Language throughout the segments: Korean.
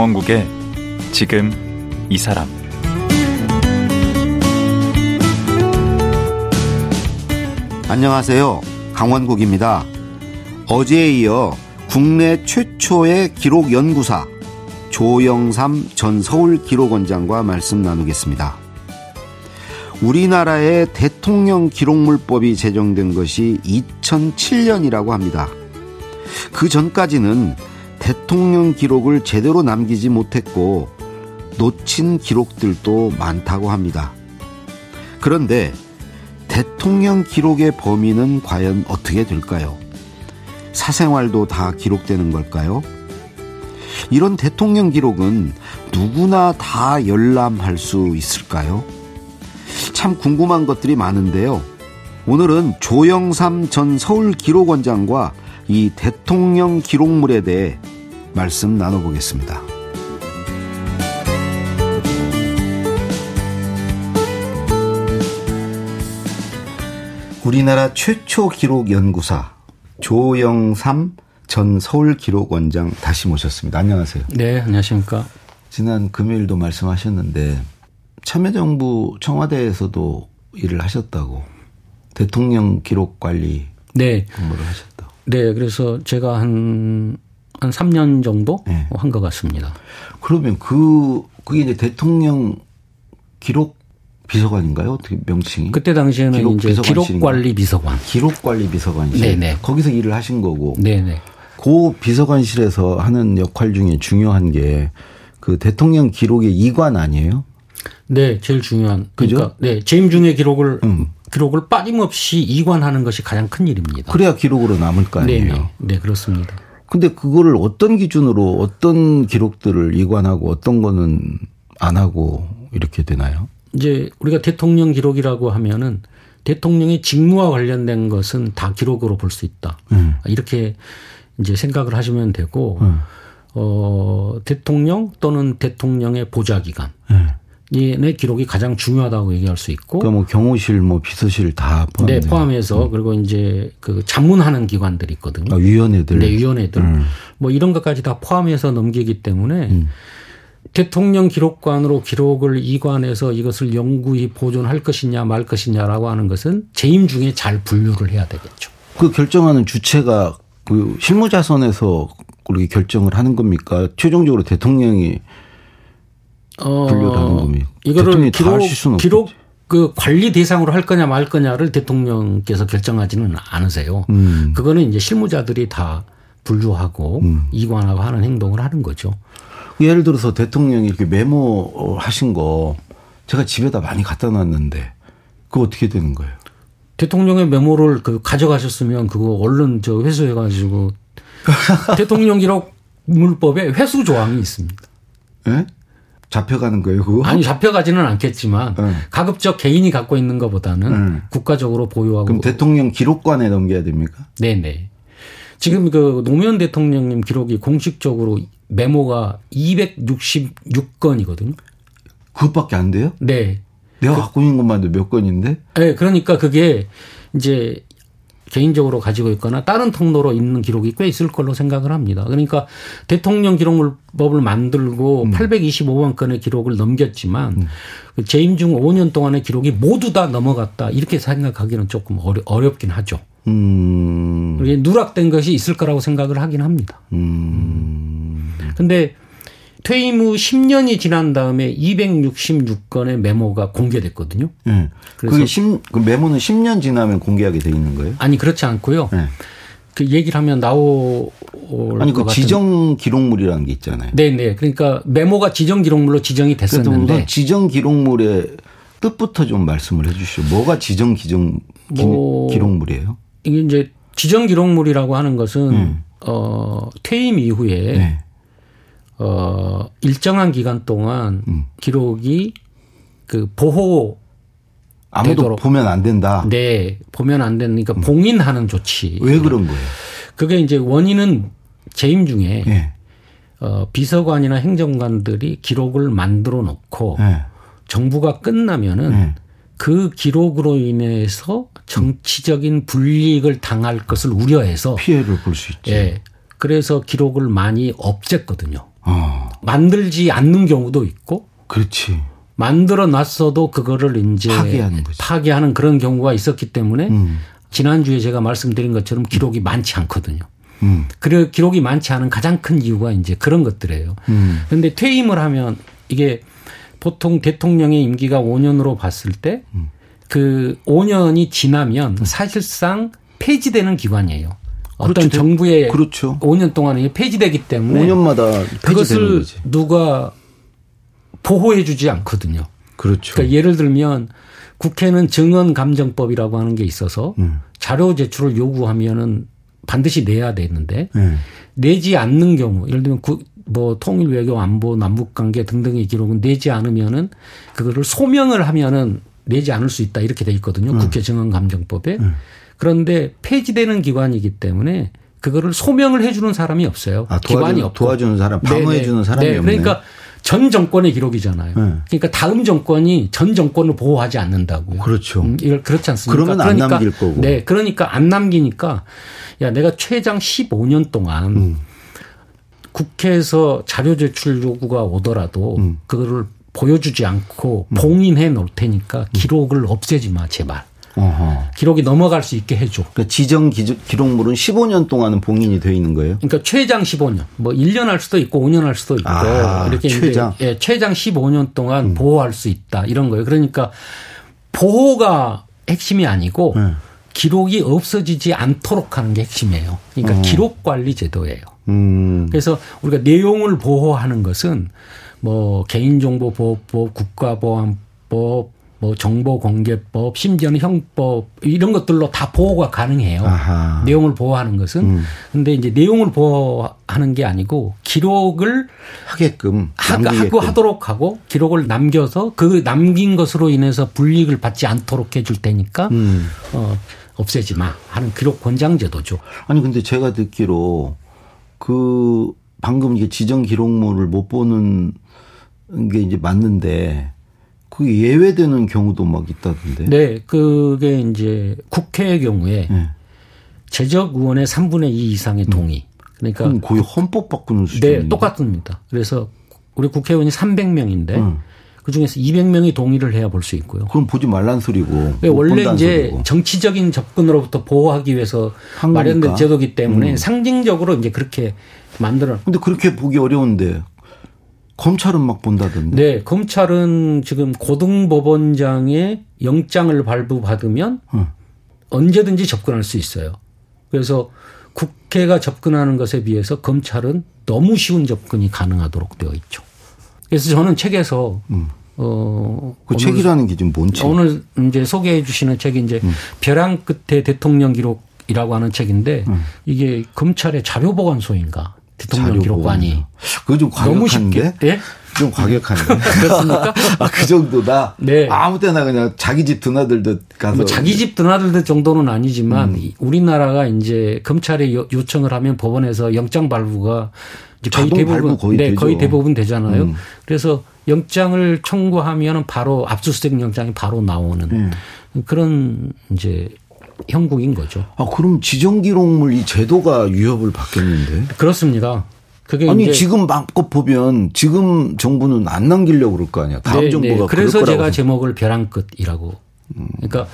강원국의 지금 이 사람 안녕하세요. 강원국입니다. 어제에 이어 국내 최초의 기록 연구사 조영삼 전 서울 기록원장과 말씀 나누겠습니다. 우리나라의 대통령 기록물법이 제정된 것이 2007년이라고 합니다. 그 전까지는 대통령 기록을 제대로 남기지 못했고 놓친 기록들도 많다고 합니다. 그런데 대통령 기록의 범위는 과연 어떻게 될까요? 사생활도 다 기록되는 걸까요? 이런 대통령 기록은 누구나 다 열람할 수 있을까요? 참 궁금한 것들이 많은데요. 오늘은 조영삼 전 서울 기록원장과 이 대통령 기록물에 대해 말씀 나눠보겠습니다. 우리나라 최초 기록 연구사 조영삼 전 서울 기록원장 다시 모셨습니다. 안녕하세요. 네, 안녕하십니까. 지난 금요일도 말씀하셨는데 참여정부 청와대에서도 일을 하셨다고 대통령 기록 관리 네. 근무를 하셨다. 네, 그래서 제가 한, 한 3년 정도 네. 한것 같습니다. 그러면 그, 그게 이제 대통령 기록 비서관인가요? 어떻게 명칭이? 그때 당시에는 기록 이제? 기록관리 비서관. 기록관리 비서관실. 네네. 거기서 일을 하신 거고. 네네. 그 비서관실에서 하는 역할 중에 중요한 게 그 대통령 기록의 이관 아니에요? 네, 제일 중요한. 그죠? 그러니까 네, 재임 중의 기록을 음. 기록을 빠짐없이 이관하는 것이 가장 큰 일입니다. 그래야 기록으로 남을 거 아니에요. 네네. 네, 그렇습니다. 근데 그거를 어떤 기준으로 어떤 기록들을 이관하고 어떤 거는 안 하고 이렇게 되나요? 이제 우리가 대통령 기록이라고 하면은 대통령의 직무와 관련된 것은 다 기록으로 볼 수 있다. 음. 이렇게 이제 생각을 하시면 되고, 음. 어, 대통령 또는 대통령의 보좌기관. 네. 의 기록이 가장 중요하다고 얘기할 수 있고, 그러니까 뭐 경호실, 뭐 비서실 다 포함돼요. 네, 포함해서 그리고 이제 그 자문하는 기관들이 있거든요. 아, 위원회들. 네, 위원회들. 음. 뭐 이런 것까지 다 포함해서 넘기기 때문에 대통령 기록관으로 기록을 이관해서 이것을 영구히 보존할 것이냐 말 것이냐라고 하는 것은 재임 중에 잘 분류를 해야 되겠죠. 그 결정하는 주체가 그 실무자선에서 그렇게 결정을 하는 겁니까? 최종적으로 대통령이 어, 분류를 하는 겁니까? 이거를 기록, 기록 그 관리 대상으로 할 거냐 말 거냐를 대통령께서 결정하지는 않으세요. 음. 그거는 이제 실무자들이 다 분류하고 이관하고 하는 행동을 하는 거죠. 예를 들어서 대통령이 이렇게 메모 하신 거 제가 집에다 많이 갖다 놨는데 그거 어떻게 되는 거예요? 대통령의 메모를 그 가져가셨으면 그거 얼른 저 회수해 가지고 대통령 기록 물법에 회수 조항이 있습니다. 예? 잡혀가는 거예요, 그거? 아니 잡혀가지는 않겠지만 네. 가급적 개인이 갖고 있는 것보다는 음. 국가적으로 보유하고 그럼 대통령 기록관에 넘겨야 됩니까? 네 네. 지금 그 노무현 대통령님 기록이 공식적으로 메모가 266건이거든요. 그것밖에 안 돼요? 네. 내가 갖고 있는 것만 해도 몇 건인데? 네, 그러니까 그게 이제 개인적으로 가지고 있거나 다른 통로로 있는 기록이 꽤 있을 걸로 생각을 합니다. 그러니까 대통령 기록물법을 만들고 825만 건의 기록을 넘겼지만 그 재임 중 5년 동안의 기록이 모두 다 넘어갔다 이렇게 생각하기는 조금 어려, 어렵긴 하죠. 음, 누락된 것이 있을 거라고 생각을 하긴 합니다. 음, 근데 퇴임 후 10년이 지난 다음에 266건의 메모가 공개됐거든요. 예. 그래서- 그게 십, 그 메모는 10년 지나면 공개하게 돼 있는 거예요? 아니 그렇지 않고요. 예. 그 얘기를 하면 나올 아니, 것그 지정 기록물이라는 게 있잖아요. 네네. 그러니까 메모가 지정 기록물로 지정이 그래서 됐었는데 지정 기록물의 뜻부터 좀 말씀을 해 주시죠. 뭐가 지정 기정 기, 뭐- 기록물이에요? 이게 이제 지정 기록물이라고 하는 것은 어 퇴임 이후에 음. 네. 어 일정한 기간 동안 음. 기록이 그 보호 아무도 되도록. 보면 안 된다. 네 보면 안 되니까 봉인하는 조치. 왜 그런 거예요? 그게 이제 원인은 재임 중에 예. 어, 비서관이나 행정관들이 기록을 만들어 놓고 예. 정부가 끝나면은 예. 그 기록으로 인해서 정치적인 불이익을 당할 것을 우려해서 피해를 볼 수 있지. 예. 그래서 기록을 많이 없앴거든요. 어. 만들지 않는 경우도 있고 그렇지. 만들어 놨어도 그거를 이제 파기하는 거지. 파기하는 그런 경우가 있었기 때문에 음. 지난주에 제가 말씀드린 것처럼 기록이 많지 않거든요. 음. 그래 기록이 많지 않은 가장 큰 이유가 이제 그런 것들이에요. 음. 그런데 퇴임을 하면 이게 보통 대통령의 임기가 5년으로 봤을 때 그 5년이 지나면 사실상 폐지되는 기관이에요. 어떤 그렇죠. 정부의 그렇죠. 5년 동안에 폐지되기 때문에 5년마다 폐지되는 그것을. 누가 보호해 주지 않거든요. 그렇죠. 그러니까 예를 들면 국회는 증언 감정법이라고 하는 게 있어서 음. 자료 제출을 요구하면은 반드시 내야 되는데 네. 내지 않는 경우 예를 들면 구, 뭐 통일 외교 안보 남북 관계 등등의 기록은 내지 않으면은 그거를 소명을 하면은 내지 않을 수 있다 이렇게 돼 있거든요. 국회 증언 감정법에. 그런데 폐지되는 기관이기 때문에 그거를 소명을 해 주는 사람이 없어요. 아, 기관이 도와주는, 없고. 도와주는 사람, 방어해 네네. 주는 사람이 네, 없네. 그러니까 전 정권의 기록이잖아요. 네. 그러니까 다음 정권이 전 정권을 보호하지 않는다고요. 그렇죠. 음, 이걸 그렇지 않습니까? 그러면 안 남길 거고. 네, 그러니까 안 남기니까 야 내가 최장 15년 동안 음. 국회에서 자료 제출 요구가 오더라도 음. 그거를 보여주지 않고 봉인해 놓을 테니까 기록을 없애지 마 제발. 어허. 기록이 넘어갈 수 있게 해줘. 그러니까 지정 기- 기록물은 15년 동안은 봉인이 돼 있는 거예요. 그러니까 최장 15년, 뭐 1년 할 수도 있고 5년 할 수도 있고 아, 이렇게 최장. 음. 예, 최장 15년 동안 보호할 수 있다 이런 거예요. 그러니까 보호가 핵심이 아니고 네. 기록이 없어지지 않도록 하는 게 핵심이에요. 그러니까 어. 기록 관리 제도예요. 음. 그래서 우리가 내용을 보호하는 것은 뭐 개인정보보호법, 국가보안법, 뭐 정보공개법, 심지어는 형법 이런 것들로 다 보호가 가능해요. 아하. 내용을 보호하는 것은 음. 근데 이제 내용을 보호하는 게 아니고 기록을 하게끔 하. 하고 하도록 하고 기록을 남겨서 그 남긴 것으로 인해서 불이익을 받지 않도록 해줄 테니까 음. 어, 없애지 마 하는 기록 권장 제도죠. 아니 근데 제가 듣기로 그 방금 이게 지정 기록물을 못 보는 게 이제 맞는데 그게 예외되는 경우도 막 있다던데. 네, 그게 이제 국회의 경우에 네. 제적 의원의 3분의 2 이상의 동의. 그러니까 거의 헌법 바꾸는 수준인데. 네, 똑같습니다. 그래서 우리 국회의원이 300명인데 음. 그 중에서 200명이 동의를 해야 볼 수 있고요. 그럼 보지 말란 소리고. 못 네, 원래 이제 소리고. 정치적인 접근으로부터 보호하기 위해서 한 마련된. 제도기 때문에 음. 상징적으로 이제 그렇게 만들어. 근데 그렇게 보기 어려운데 검찰은 막 본다던데. 네, 검찰은 지금 고등법원장의 영장을 발부받으면 응. 언제든지 접근할 수 있어요. 그래서 국회가 접근하는 것에 비해서 검찰은 너무 쉬운 접근이 가능하도록 되어 있죠. 그래서 저는 책에서 어그 책이라는 게 지금 뭔 책? 오늘 이제 소개해 주시는 책이 이제 벼랑 끝에 대통령 기록이라고 하는 책인데 이게 검찰의 자료 보관소인가 대통령 기록관이. 그거 좀 너무 쉽게 과격한데? 예? 좀 과격한데. 그렇습니까? 아, 그 정도다? 네. 아무 때나 그냥 자기 집 드나들듯 가서. 뭐 자기 집 드나들듯 정도는 아니지만 음. 이- 우리나라가 이제 검찰에 요- 요청을 하면 법원에서 영장 발부가 이제 거의 대부분 거의 네, 되죠. 거의 대부분 되잖아요. 음. 그래서 영장을 청구하면은 바로 압수수색 영장이 바로 나오는 음. 그런 이제 형국인 거죠. 아, 그럼 지정 기록물 이 제도가 위협을 받겠는데? 그렇습니다. 그게 아니, 지금 마음껏 보면 지금 정부는 안 남기려고 그럴 거 아니야. 다음 네, 정부가 네. 그래서 제가 제목을 벼랑 끝이라고. 그러니까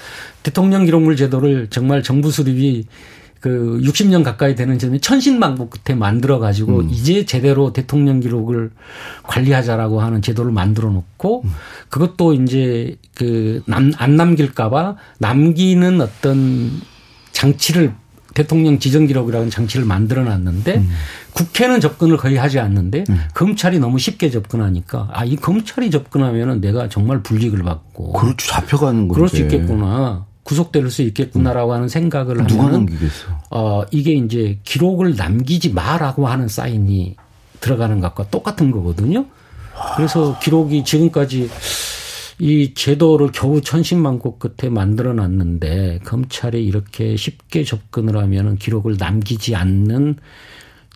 대통령 기록물 제도를 정말 정부 수립이 그 60년 가까이 되는 전에 천신만고 끝에 만들어 가지고 음. 이제 제대로 대통령 기록을 관리하자라고 하는 제도를 만들어 놓고 그것도 이제 그 남 안 남길까봐 남기는 어떤 장치를 대통령 지정 기록이라는 장치를 만들어 놨는데 음. 국회는 접근을 거의 하지 않는데 검찰이 너무 쉽게 접근하니까 아 이 검찰이 접근하면은 내가 정말 불이익을 받고 그렇죠. 잡혀가는 건데. 그럴 수 있겠구나 구속될 수 있겠구나라고 하는 생각을 누가 하면은 남기겠어. 어 이게 이제 기록을 남기지 마라고 하는 사인이 들어가는 것과 똑같은 거거든요. 그래서 기록이 지금까지 이 제도를 겨우 천신만고 끝에 만들어 놨는데 검찰이 이렇게 쉽게 접근을 하면은 기록을 남기지 않는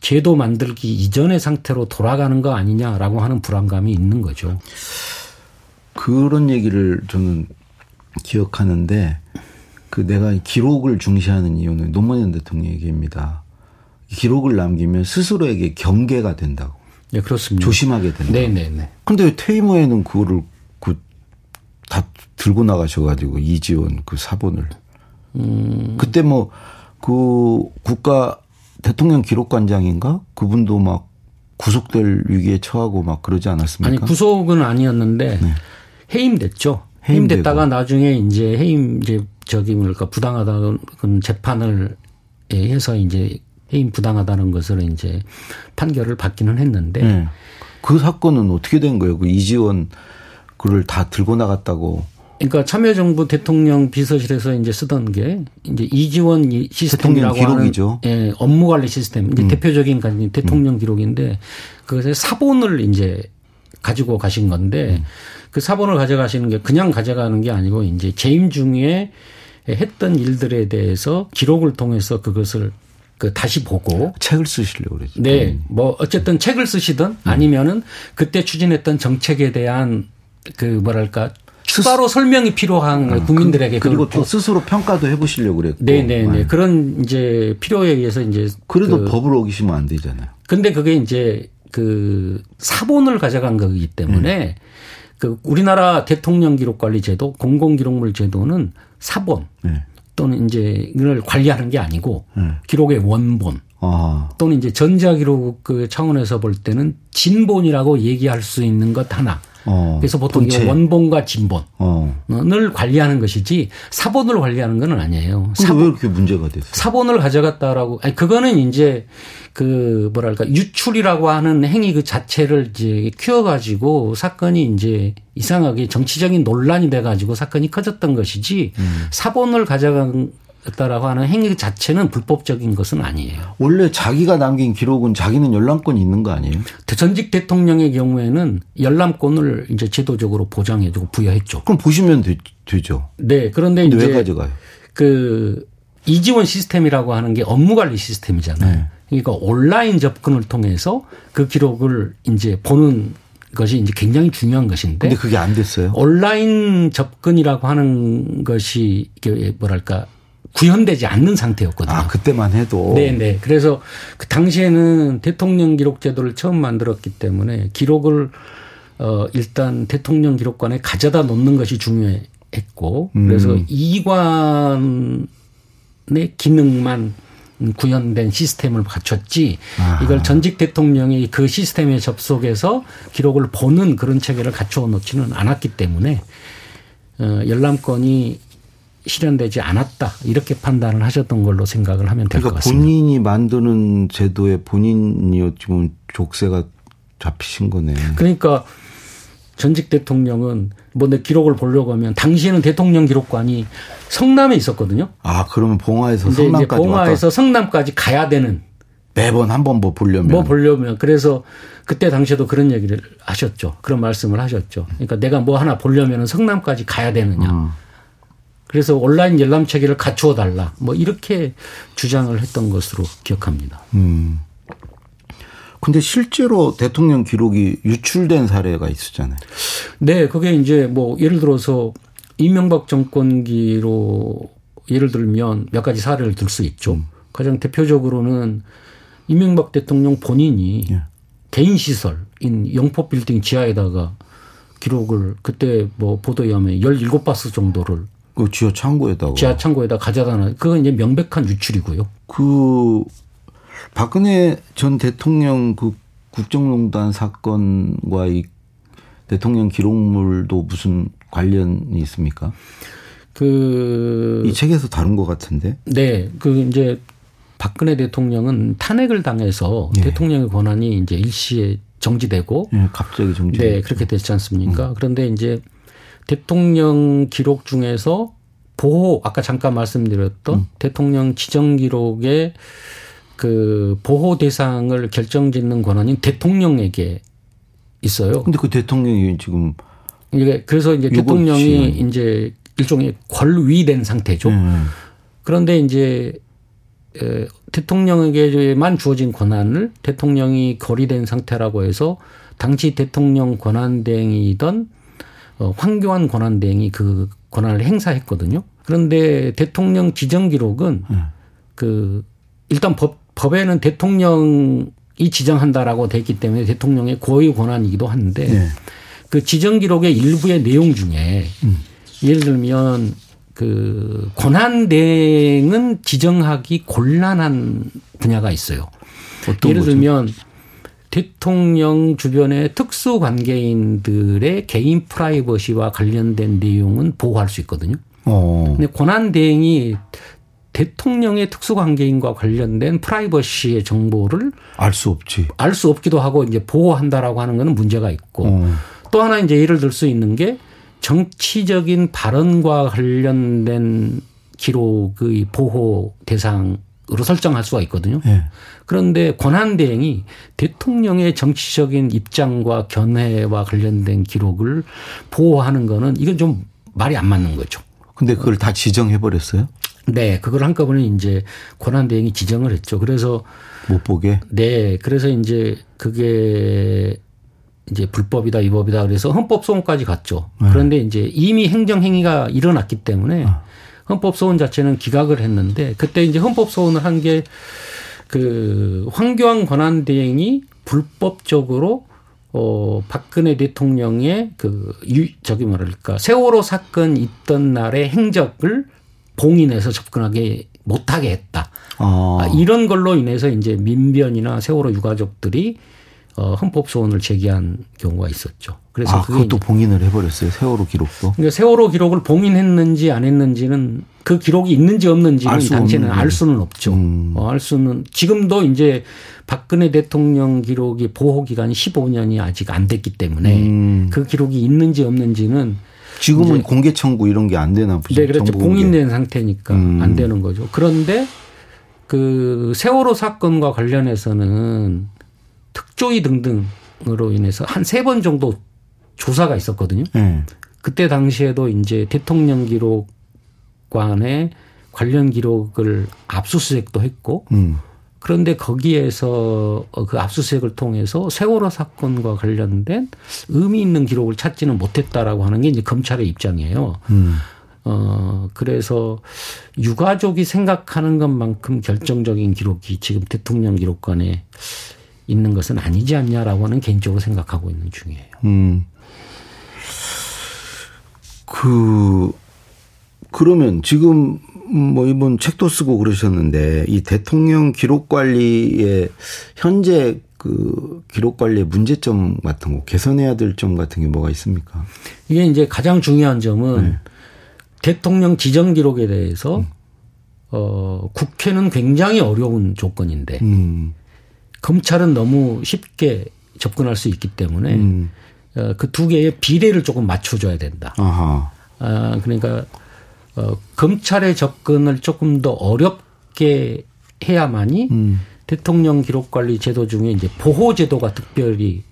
제도 만들기 이전의 상태로 돌아가는 거 아니냐라고 하는 불안감이 있는 거죠. 그런 얘기를 저는 기억하는데 그 내가 기록을 중시하는 이유는 노무현 대통령 얘기입니다. 기록을 남기면 스스로에게 경계가 된다고. 네, 그렇습니다. 조심하게 된다. 네, 네, 네. 근데 왜 퇴임 후에는 그거를 그 다 들고 나가셔가지고 이지원 그 사본을 음. 그때 뭐 그 국가 대통령 기록관장인가 그분도 막 구속될 위기에 처하고 막 그러지 않았습니까? 아니 구속은 아니었는데 해임됐죠. 해임됐다가 나중에 이제 해임 이제 저기 뭐랄까 부당하다는 재판을 예, 해서 이제 해임 부당하다는 것을 이제 판결을 받기는 했는데 네. 그 사건은 어떻게 된 거예요? 그 이지원 그를 다 들고 나갔다고 그러니까 참여정부 대통령 비서실에서 이제 쓰던 게 이제 이지원 이 시스템이라고 하는 기록이죠. 음. 예, 업무 관리 시스템. 이제 대표적인 가진 대통령 기록인데 그것의 사본을 이제 가지고 가신 건데 음. 그 사본을 가져가시는 게 그냥 가져가는 게 아니고 이제 재임 중에 했던 일들에 대해서 기록을 통해서 그것을 그 다시 보고 책을 쓰시려고 그러죠. 네, 뭐 어쨌든 책을 쓰시든 아니면은 그때 추진했던 정책에 대한 그 뭐랄까 추가로 설명이 필요한 국민들에게 아, 그리고 그걸 또 스스로 평가도 해보시려고 그랬고. 네네네 그런 이제 필요에 의해서 이제 그래도 그 법을 어기시면 안 되잖아요. 근데 그게 이제 그 사본을 가져간 거기 때문에 그 우리나라 대통령 기록 관리 제도 공공 기록물 제도는 사본 네. 또는 이제 이걸 관리하는 게 아니고 네. 기록의 원본 아, 또는 이제 전자 기록 그 차원에서 볼 때는 진본이라고 얘기할 수 있는 것 하나. 어. 그래서 보통 본체. 이 원본과 진본을 어. 관리하는 것이지 사본을 관리하는 건 아니에요. 근데 왜 이렇게 문제가 됐어요? 사본을 가져갔다라고 아니 그거는 이제 그 뭐랄까 유출이라고 하는 행위 그 자체를 이제 키워 가지고 사건이 이제 이상하게 정치적인 논란이 돼 가지고 사건이 커졌던 것이지 음. 사본을 가져갔다라고 하는 행위 자체는 불법적인 것은 아니에요. 원래 자기가 남긴 기록은 자기는 열람권이 있는 거 아니에요? 전직 대통령의 경우에는 열람권을 이제 제도적으로 보장해주고 부여했죠. 그럼 보시면 되, 죠 네, 그런데 이제 왜 가져가요? 그 이지원 시스템이라고 하는 게 업무 관리 시스템이잖아요. 네. 그러니까 온라인 접근을 통해서 그 기록을 이제 보는 것이 이제 굉장히 중요한 것인데 근데 그게 안 됐어요. 온라인 접근이라고 하는 것이 이게 뭐랄까 구현되지 않는 상태였거든요. 아, 그때만 해도. 네, 네. 그래서 그 당시에는 대통령 기록 제도를 처음 만들었기 때문에 기록을 어 일단 대통령 기록관에 가져다 놓는 것이 중요했고 그래서 음. 이관의 기능만 구현된 시스템을 갖췄지 아하. 이걸 전직 대통령이 그 시스템에 접속해서 기록을 보는 그런 체계를 갖추어 놓지는 않았기 때문에 어 열람권이 실현되지 않았다 이렇게 판단을 하셨던 걸로 생각을 하면 될것 그러니까 같습니다. 본인이 만드는 제도에 본인이 보면 족쇄가 잡히신 거네. 그러니까 전직 대통령은 뭐 내 기록을 보려고 하면 당시에는 대통령 기록관이 성남에 있었거든요. 아, 그러면 봉화에서 성남까지 봉화에서 성남까지 가야 되는 왔다. 매번 한 번 뭐 보려면. 뭐 보려면 그래서 그때 당시에도 그런 얘기를 하셨죠. 그런 말씀을 하셨죠. 그러니까 내가 뭐 하나 보려면 성남까지 가야 되느냐. 음. 그래서 온라인 열람 체계를 갖추어 달라. 뭐 이렇게 주장을 했던 것으로 기억합니다. 음. 근데 실제로 대통령 기록이 유출된 사례가 있었잖아요. 네, 그게 이제 뭐 예를 들어서 이명박 정권기로 예를 들면 몇 가지 사례를 들 수 있죠. 음. 가장 대표적으로는 이명박 대통령 본인이 예. 개인 시설인 영포 빌딩 지하에다가 기록을 그때 뭐 보도에 의하면 17바스 정도를 그 지하 창고에다가. 지하 창고에다 가져다 놔. 그건 이제 명백한 유출이고요. 그 박근혜 전 대통령 그 국정농단 사건과 이 대통령 기록물도 무슨 관련이 있습니까? 그 이 책에서 다룬 것 같은데. 네, 그 이제 박근혜 대통령은 탄핵을 당해서 예. 대통령의 권한이 이제 일시에 정지되고 예, 갑자기 정지. 네, 그렇게 됐지 않습니까? 음. 그런데 이제 대통령 기록 중에서 보호 아까 잠깐 말씀드렸던 음. 대통령 지정 기록의 그 보호 대상을 결정짓는 권한이 대통령에게 있어요. 근데 그 대통령이 지금 이게 그래서 이제 대통령이 지금- 이제 일종의 권위된 상태죠. 음, 그런데 이제 에, 대통령에게만 주어진 권한을 대통령이 거리된 상태라고 해서 당시 대통령 권한대행이던 어, 황교안 권한대행이 그 권한을 행사했거든요. 그런데 대통령 지정 기록은 음. 그 일단 법 법에는 대통령이 지정한다라고 돼 있기 때문에 대통령의 고유 권한이기도 한데 네. 그 지정 기록의 일부의 내용 중에 음. 예를 들면 그 권한 대행은 지정하기 곤란한 분야가 있어요. 어떤 예를 거죠? 들면 대통령 주변의 특수 관계인들의 개인 프라이버시와 관련된 내용은 보호할 수 있거든요. 어. 근데 권한 대행이 대통령의 특수 관계인과 관련된 프라이버시의 정보를 알 수 없지. 알 수 없기도 하고 이제 보호한다라고 하는 거는 문제가 있고 어. 또 하나 이제 예를 들 수 있는 게 정치적인 발언과 관련된 기록의 보호 대상 으로 설정할 수가 있거든요. 예. 그런데 권한 대행이 대통령의 정치적인 입장과 견해와 관련된 기록을 보호하는 거는 이건 좀 말이 안 맞는 거죠. 근데 그걸 다 지정해 버렸어요? 네, 그걸 한꺼번에 이제 권한 대행이 지정을 했죠. 그래서 못 보게. 네, 그래서 이제 그게 이제 불법이다, 위법이다 그래서 헌법 소원까지 갔죠. 그런데 이제 이미 행정 행위가 일어났기 때문에 헌법 소원 자체는 기각을 했는데 그때 이제 헌법 소원을 한 게 그 황교안 권한 대행이 불법적으로 어 박근혜 대통령의 그 유, 저기 뭐랄까 세월호 사건 있던 날의 행적을 봉인해서 접근하게 못하게 했다. 아. 아, 이런 걸로 인해서 이제 민변이나 세월호 유가족들이 어, 헌법 소원을 제기한 경우가 있었죠. 그래서 아, 그것도 봉인을 해 버렸어요. 세월호 기록도. 그러니까 세월호 기록을 봉인했는지 안 했는지는 그 기록이 있는지 없는지는 알수 당시에는 알 수는 없죠. 음. 어, 알 수는 지금도 이제 박근혜 대통령 기록이 보호 기간이 15년이 아직 안 됐기 때문에 음. 그 기록이 있는지 없는지는 지금은 공개 청구 이런 게 안 되나 보죠. 네, 그렇죠. 공개. 봉인된 상태니까 음. 안 되는 거죠. 그런데 그 세월호 사건과 관련해서는 특조위 등등으로 인해서 한 세 번 정도 조사가 있었거든요. 예. 그때 당시에도 이제 대통령 기록관의 관련 기록을 압수수색도 했고 음. 그런데 거기에서 그 압수수색을 통해서 세월호 사건과 관련된 의미 있는 기록을 찾지는 못했다라고 하는 게 이제 검찰의 입장이에요. 음. 어, 그래서 유가족이 생각하는 것만큼 결정적인 기록이 지금 대통령 기록관에 있는 것은 아니지 않냐라고 하는 개인적으로 생각하고 있는 중이에요. 음. 그 그러면 지금 뭐 이번 책도 쓰고 그러셨는데 이 대통령 기록 관리의 현재 그 기록 관리의 문제점 같은 거 개선해야 될 점 같은 게 뭐가 있습니까? 이게 이제 가장 중요한 점은 네. 대통령 지정 기록에 대해서 음. 어, 국회는 굉장히 어려운 조건인데 음. 검찰은 너무 쉽게 접근할 수 있기 때문에 음. 어, 그두 개의 비례를 조금 맞춰줘야 된다. 아하. 아, 그러니까 어, 검찰의 접근을 조금 더 어렵게 해야만이 음. 대통령 기록 관리 제도 중에 이제 보호 제도가 특별히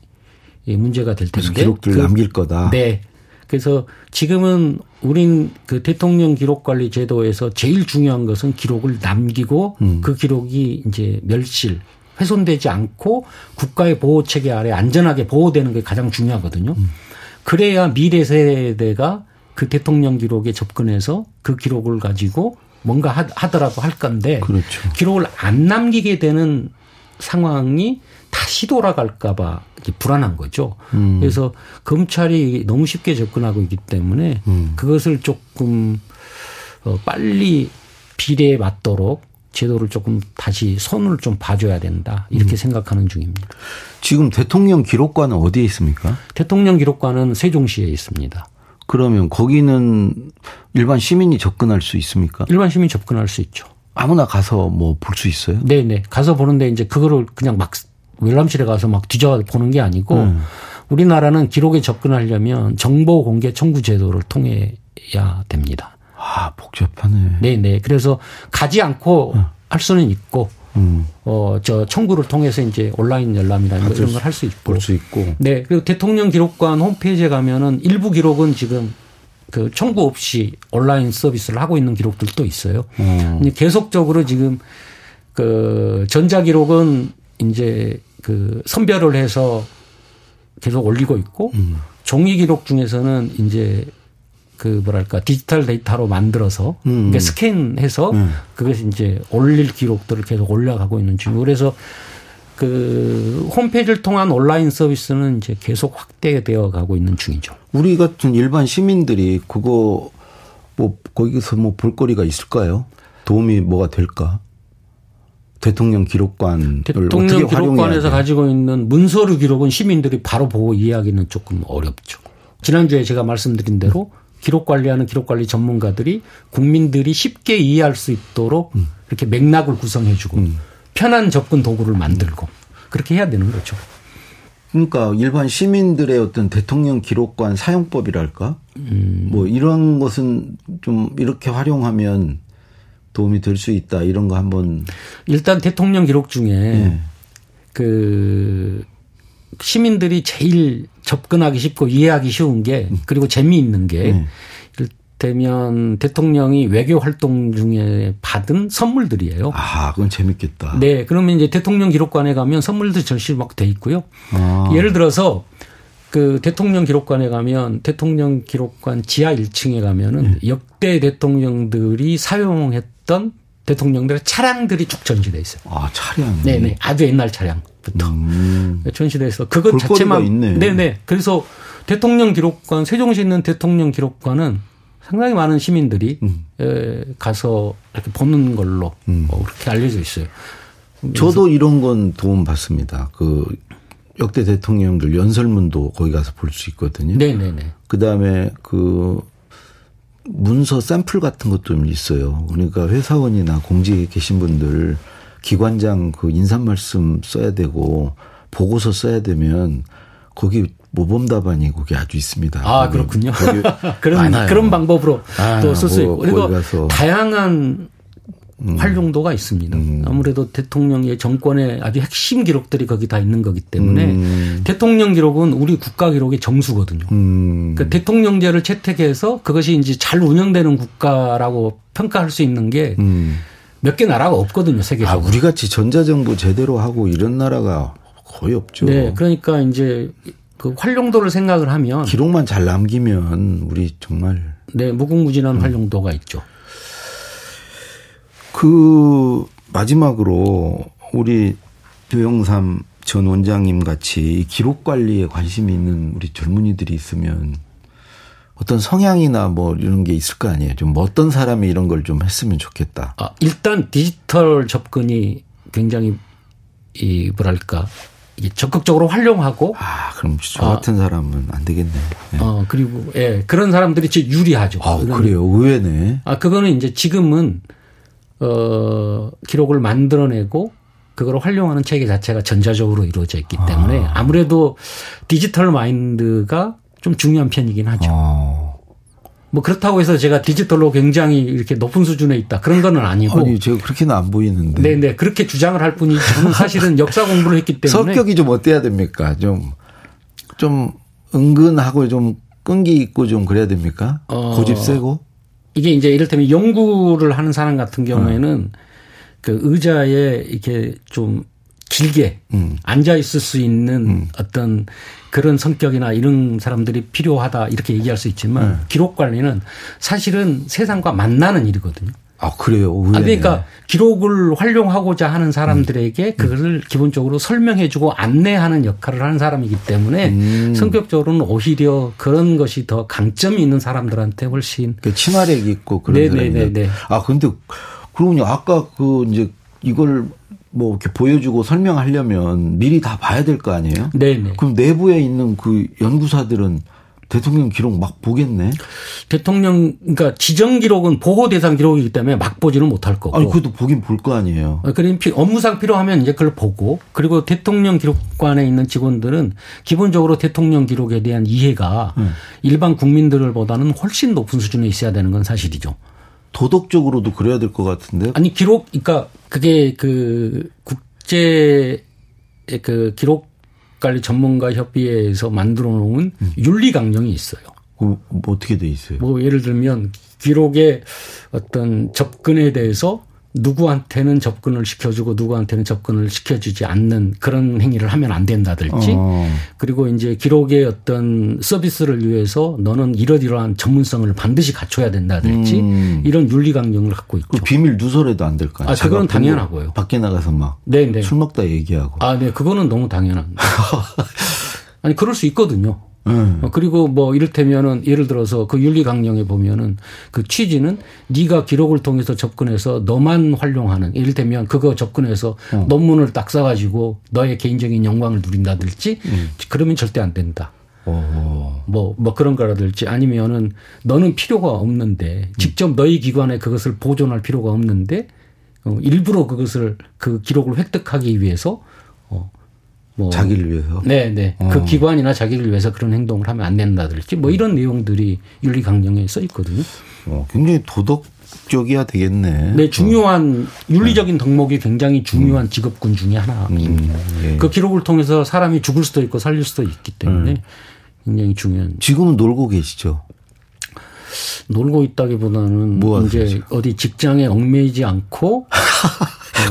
예, 문제가 될 그래서 텐데 기록들 그- 남길 거다. 네. 그래서 지금은 우린 그 대통령 기록 관리 제도에서 제일 중요한 것은 기록을 남기고 음. 그 기록이 이제 멸실 훼손되지 않고 국가의 보호 체계 아래 안전하게 보호되는 게 가장 중요하거든요. 음. 그래야 미래 세대가 그 대통령 기록에 접근해서 그 기록을 가지고 뭔가 하- 하더라도 할 건데 그렇죠. 기록을 안 남기게 되는 상황이 다시 돌아갈까봐 불안한 거죠. 음. 그래서 검찰이 너무 쉽게 접근하고 있기 때문에 음. 그것을 조금 어, 빨리 비례에 맞도록 제도를 조금 다시 손을 좀 봐줘야 된다 이렇게 생각하는 중입니다. 지금 대통령 기록관은 어디에 있습니까? 대통령 기록관은 세종시에 있습니다. 그러면 거기는 일반 시민이 접근할 수 있습니까? 일반 시민 접근할 수 있죠. 아무나 가서 뭐 볼 수 있어요? 네네. 가서 보는데 이제 그거를 그냥 막 열람실에 가서 막 뒤져 보는 게 아니고 음. 우리나라는 기록에 접근하려면 정보 공개 청구 제도를 통해야 됩니다. 아, 복잡하네. 네네. 그래서 가지 않고 할 수는 있고 음. 어저 청구를 통해서 이제 온라인 열람이나 뭐 이런 걸 할 수 있고. 볼 수 있고. 네. 그리고 대통령 기록관 홈페이지에 가면은 일부 기록은 지금 그 청구 없이 온라인 서비스를 하고 있는 기록들도 있어요. 어. 근데 계속적으로 지금 그 전자 기록은 이제 그 선별을 해서 계속 올리고 있고 음. 종이 기록 중에서는 이제 그 뭐랄까 디지털 데이터로 만들어서 음. 그러니까 스캔해서 음. 그것이 이제 올릴 기록들을 계속 올라가고 있는 중이고 그래서 그 홈페이지를 통한 온라인 서비스는 이제 계속 확대되어 가고 있는 중이죠. 우리 같은 일반 시민들이 그거 뭐 거기서 뭐 볼거리가 있을까요? 도움이 뭐가 될까? 대통령 기록관 대통령 기록관에서 가지고 있는 문서류 기록은 시민들이 바로 보고 이해하기는 조금 어렵죠. 지난주에 제가 말씀드린 대로 기록 관리하는 기록 관리 전문가들이 국민들이 쉽게 이해할 수 있도록 음. 이렇게 맥락을 구성해주고 음. 편한 접근 도구를 만들고 그렇게 해야 되는 거죠. 그러니까 일반 시민들의 어떤 대통령 기록관 사용법이랄까, 음. 뭐 이런 것은 좀 이렇게 활용하면 도움이 될 수 있다 이런 거 한번 일단 대통령 기록 중에 네. 그 시민들이 제일 접근하기 쉽고 이해하기 쉬운 게 그리고 재미있는 게 네. 이를테면 대통령이 외교 활동 중에 받은 선물들이에요. 아, 그건 재밌겠다. 네. 그러면 이제 대통령 기록관에 가면 선물들 전시 막 돼 있고요. 아. 예를 들어서 그 대통령 기록관에 가면 대통령 기록관 지하 1층에 가면은 네. 역대 대통령들이 사용했던 대통령들의 차량들이 쭉 전시돼 있어요. 아, 차량. 네네. 아주 옛날 차량부터 음. 전시돼 있어. 그것 자체만. 있네. 네네. 그래서 대통령 기록관, 세종시에 있는 대통령 기록관은 상당히 많은 시민들이 음. 가서 이렇게 보는 걸로 음. 어, 그렇게 알려져 있어요. 저도 이런 건 도움 받습니다. 그 역대 대통령들 연설문도 거기 가서 볼 수 있거든요. 네네네. 그 다음에 그 문서 샘플 같은 것도 좀 있어요. 그러니까 회사원이나 공직에 계신 분들 기관장 그 인사 말씀 써야 되고 보고서 써야 되면 거기 모범 답안이 거기 아주 있습니다. 아 그렇군요. 그런 많아요. 그런 방법으로 아, 또쓸 수 뭐 있고 그리고 다양한 음. 활용도가 있습니다. 음. 아무래도 대통령의 정권의 아주 핵심 기록들이 거기 다 있는 거기 때문에 음. 대통령 기록은 우리 국가 기록의 정수거든요. 음. 그러니까 대통령제를 채택해서 그것이 이제 잘 운영되는 국가라고 평가할 수 있는 게 몇개 음. 나라가 없거든요, 세계적으로. 아, 우리 같이 전자정부 제대로 하고 이런 나라가 거의 없죠. 네, 그러니까 이제 그 활용도를 생각을 하면 기록만 잘 남기면 우리 정말 네 무궁무진한 음. 활용도가 있죠. 그 마지막으로 우리 조영삼 전 원장님 같이 기록 관리에 관심이 있는 우리 젊은이들이 있으면 어떤 성향이나 뭐 이런 게 있을 거 아니에요. 좀 어떤 사람이 이런 걸 좀 했으면 좋겠다. 아, 일단 디지털 접근이 굉장히 이 뭐랄까 이게 적극적으로 활용하고 아 그럼 저 같은 어, 사람은 안 되겠네. 네. 어 그리고 예 그런 사람들이 제 유리하죠. 아 그래요 의외네. 아 그거는 이제 지금은 어, 기록을 만들어내고 그걸 활용하는 체계 자체가 전자적으로 이루어져 있기 때문에 아. 무래도 디지털 마인드가 좀 중요한 편이긴 하죠. 아. 뭐 그렇다고 해서 제가 디지털로 굉장히 이렇게 높은 수준에 있다 그런 거는 아니고 아니 제가 그렇게는 안 보이는데 네네 그렇게 주장을 할 뿐이지 저는 사실은 역사 공부를 했기 때문에 성격이 좀 어때야 됩니까 좀좀 은근하고 좀 끈기 있고 좀 그래야 됩니까 어. 고집 세고 이게 이제 이를테면 연구를 하는 사람 같은 경우에는 음. 그 의자에 이렇게 좀 길게 음. 앉아 있을 수 있는 음. 어떤 그런 성격이나 이런 사람들이 필요하다 이렇게 얘기할 수 있지만 네. 기록 관리는 사실은 세상과 만나는 일이거든요. 아 그래요. 아, 그러니까 기록을 활용하고자 하는 사람들에게 음. 그것을 기본적으로 설명해주고 안내하는 역할을 하는 사람이기 때문에 음. 성격적으로는 오히려 그런 것이 더 강점이 있는 사람들한테 훨씬 그 친화력 있고 그런 네네네. 아 근데 그러군요. 아까 그 이제 이걸 뭐 이렇게 보여주고 설명하려면 미리 다 봐야 될 거 아니에요? 네네. 그럼 내부에 있는 그 연구사들은 대통령 기록 막 보겠네. 대통령 그러니까 지정 기록은 보호 대상 기록이기 때문에 막 보지는 못할 거고. 아니 그래도 보긴 볼 거 아니에요. 그럼 업무상 필요하면 이제 그걸 보고 그리고 대통령 기록관에 있는 직원들은 기본적으로 대통령 기록에 대한 이해가 음. 일반 국민들보다는 훨씬 높은 수준에 있어야 되는 건 사실이죠. 도덕적으로도 그래야 될 것 같은데. 아니 기록 그러니까 그게 그 국제 그 기록 관리 전문가 협의회에서 만들어 놓은 음. 윤리 강령이 있어요. 뭐, 뭐 어떻게 돼 있어요? 뭐 예를 들면 기록의 어떤 접근에 대해서 누구한테는 접근을 시켜주고 누구한테는 접근을 시켜주지 않는 그런 행위를 하면 안 된다든지 어. 그리고 이제 기록의 어떤 서비스를 위해서 너는 이러이러한 전문성을 반드시 갖춰야 된다든지 음. 이런 윤리 강령을 갖고 있죠. 그 비밀 누설해도 안 될까요? 아, 그건 당연하고요. 밖에 나가서 막술 네, 네. 먹다 얘기하고. 아, 네, 그거는 너무 당연한. 아니 그럴 수 있거든요. 음. 어, 그리고 뭐 이를테면은 예를 들어서 그 윤리 강령에 보면은 그 취지는 네가 기록을 통해서 접근해서 너만 활용하는 이를테면 그거 접근해서 어. 논문을 딱 써가지고 너의 개인적인 영광을 누린다든지 음. 그러면 절대 안 된다. 어. 뭐, 뭐 그런 거라든지 아니면은 너는 필요가 없는데 직접 너희 기관에 그것을 보존할 필요가 없는데 어, 일부러 그것을 그 기록을 획득하기 위해서 어, 뭐 자기를 위해서. 네, 네. 그 기관이나 자기를 위해서 그런 행동을 하면 안 된다든지 뭐 이런 내용들이 윤리 강령에 써 있거든요. 어, 굉장히 도덕적이야 되겠네. 네, 중요한 윤리적인 덕목이 굉장히 중요한 직업군 중에 하나입니다. 음, 예. 그 기록을 통해서 사람이 죽을 수도 있고 살릴 수도 있기 때문에 굉장히 중요한 지금은 놀고 계시죠. 놀고 있다기보다는 뭐 하세요, 이제 어디 직장에 얽매이지 않고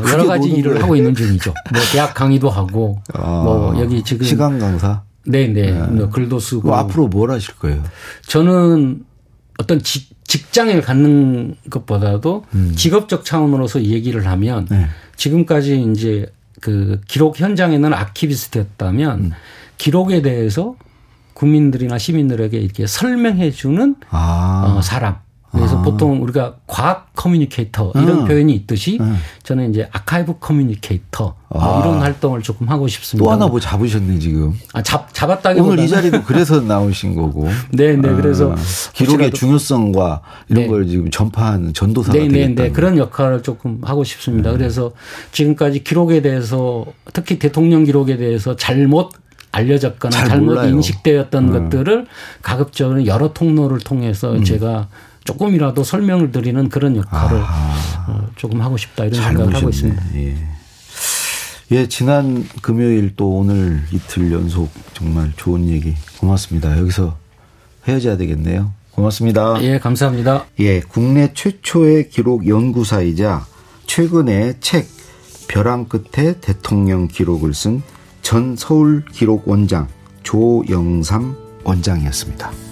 어, 여러 가지 일을 거예요. 하고 있는 중이죠. 뭐 대학 강의도 하고 아, 뭐 여기 지금 시간 강사. 네네 뭐 글도 쓰고 앞으로 뭘 하실 거예요? 저는 어떤 지- 직장을 갖는 것보다도 음. 직업적 차원으로서 얘기를 하면 네. 지금까지 이제 그 기록 현장에는 아키비스트였다면 음. 기록에 대해서 국민들이나 시민들에게 이렇게 설명해 주는 아. 어, 사람. 그래서 보통 우리가 과학 communicator 이런 음. 표현이 있듯이 음. 저는 이제 archive communicator 뭐 아. 이런 활동을 조금 하고 싶습니다. 또 하나 뭐 잡으셨네 지금. 아, 잡, 잡았다기보다는 오늘 이 자리도 그래서 나오신 거고. 네, 네. 그래서 아, 기록의 중요성과 이런 네. 걸 지금 전파하는 전도사가 네, 네, 되겠다. 네. 그런 역할을 조금 하고 싶습니다. 그래서 지금까지 기록에 대해서 특히 대통령 기록에 대해서 잘못 알려졌거나 잘 잘못 몰라요. 인식되었던 음. 것들을 가급적으로 여러 통로를 통해서 제가 조금이라도 설명을 드리는 그런 역할을 어, 조금 하고 싶다 이런 잘 생각을 하고. 있습니다. 예. 예, 지난 금요일 또 오늘 이틀 연속 정말 좋은 얘기 고맙습니다. 여기서 헤어져야 되겠네요. 고맙습니다. 예, 감사합니다. 예, 국내 최초의 기록 연구사이자 최근에 책 벼랑 끝에 대통령 기록을 쓴 전 서울 기록 원장 조영삼 원장이었습니다.